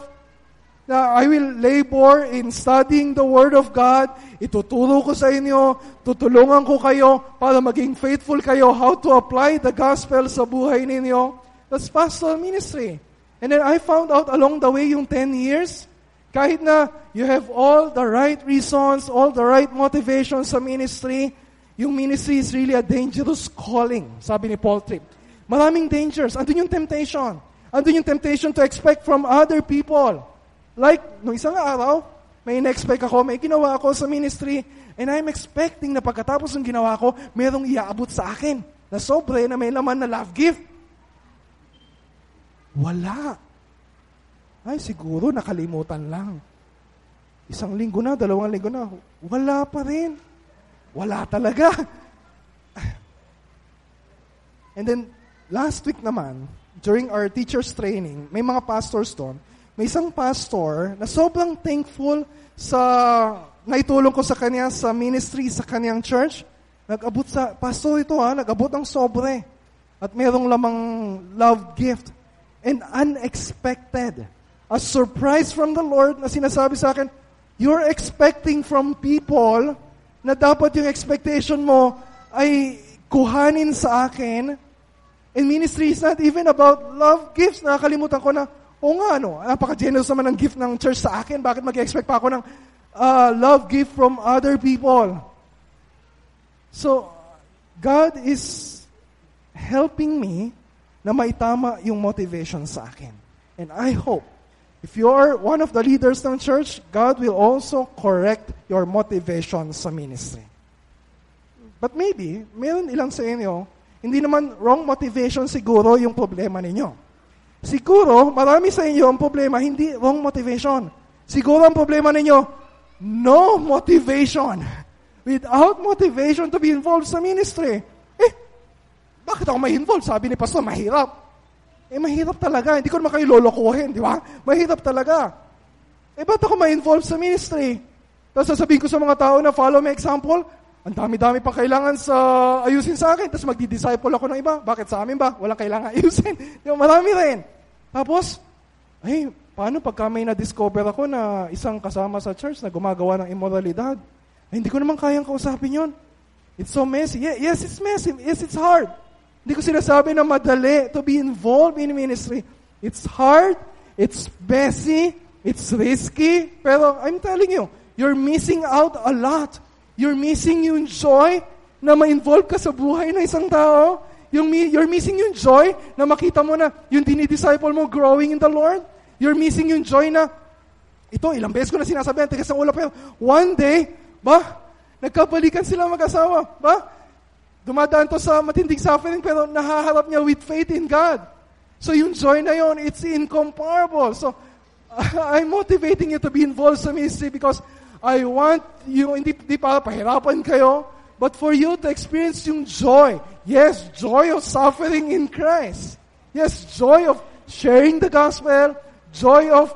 na I will labor in studying the Word of God. Ituturo ko sa inyo, tutulungan ko kayo para maging faithful kayo how to apply the gospel sa buhay ninyo. That's pastoral ministry. And then I found out along the way yung 10 years, kahit na you have all the right reasons, all the right motivations sa ministry, yung ministry is really a dangerous calling, sabi ni Paul Tripp. Maraming dangers. Andun yung temptation. Andun yung temptation to expect from other people. Like, no isang araw, may in-expect ako, may ginawa ako sa ministry, and I'm expecting na pagkatapos ng ginawa ko, merong iaabot sa akin na sobre na may laman na love gift. Wala. Ay, siguro nakalimutan lang. Isang linggo na, dalawang linggo na, wala pa rin. Wala talaga. And then, last week naman, during our teacher's training, may mga pastors doon, may isang pastor na sobrang thankful sa naitulong ko sa kanya sa ministry sa kanyang church. Nag-abot sa, pastor ito ha, nag-abot ng sobre. At merong lamang love gift. And unexpected. A surprise from the Lord na sinasabi sa akin, you're expecting from people na dapat yung expectation mo ay kuhanin sa akin. And ministry is not even about love gifts. Nakakalimutan ko na, o nga, ano, napaka-generous naman ng gift ng church sa akin. Bakit mag-expect pa ako ng uh, love gift from other people? So, God is helping me na maitama yung motivation sa akin. And I hope, if you are one of the leaders ng church, God will also correct your motivation sa ministry. But maybe, meron ilang sa inyo, hindi naman wrong motivation siguro yung problema ninyo. Siguro, marami sa inyo ang problema, hindi wrong motivation. Siguro ang problema ninyo, no motivation. Without motivation to be involved sa ministry. Eh, bakit ako may involved? Sabi ni Pastor, mahirap. Eh, mahirap talaga. Hindi ko naman kayo lolokohin, di ba? Mahirap talaga. Eh, ba't ako may involved sa ministry? Tapos sasabihin ko sa mga tao na follow my example, ang dami-dami pa kailangan sa ayusin sa akin, tapos magdi-disciple ako ng iba. Bakit sa amin ba? Walang kailangan ayusin. Ba? Marami rin. Tapos, ay, paano pagka may na-discover ako na isang kasama sa church na gumagawa ng immoralidad? Ay, hindi ko naman kayang kausapin yon. It's so messy. Yeah, yes, it's messy. Yes, it's hard. Hindi ko sinasabi na madali to be involved in ministry. It's hard, it's messy, it's risky, pero I'm telling you, you're missing out a lot. You're missing yung joy na ma-involve ka sa buhay ng isang tao. Yung, you're missing yung joy na makita mo na yung dinidisciple mo growing in the Lord. You're missing yung joy na, ito, ilang beses ko na sinasabi, ang tigas ng ulo, pero one day, ba, nagkabalikan sila mag-asawa, ba? Dumadaan to sa matinding suffering, pero nahaharap niya with faith in God. So yung joy na yon, it's incomparable. So, I'm motivating you to be involved sa ministry because I want you, hindi, hindi para pahirapan kayo, but for you to experience yung joy. Yes, joy of suffering in Christ. Yes, joy of sharing the gospel, joy of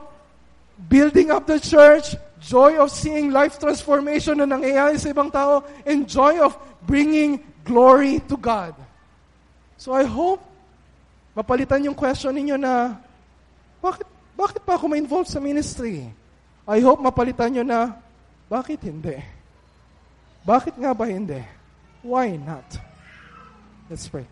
building up the church, joy of seeing life transformation na nangyayari sa ibang tao, and joy of bringing glory to God. So I hope mapalitan yung question ninyo na, bakit, bakit pa ako ma-involve sa ministry? I hope mapalitan nyo na, bakit hindi? Bakit nga ba hindi? Why not? Let's pray.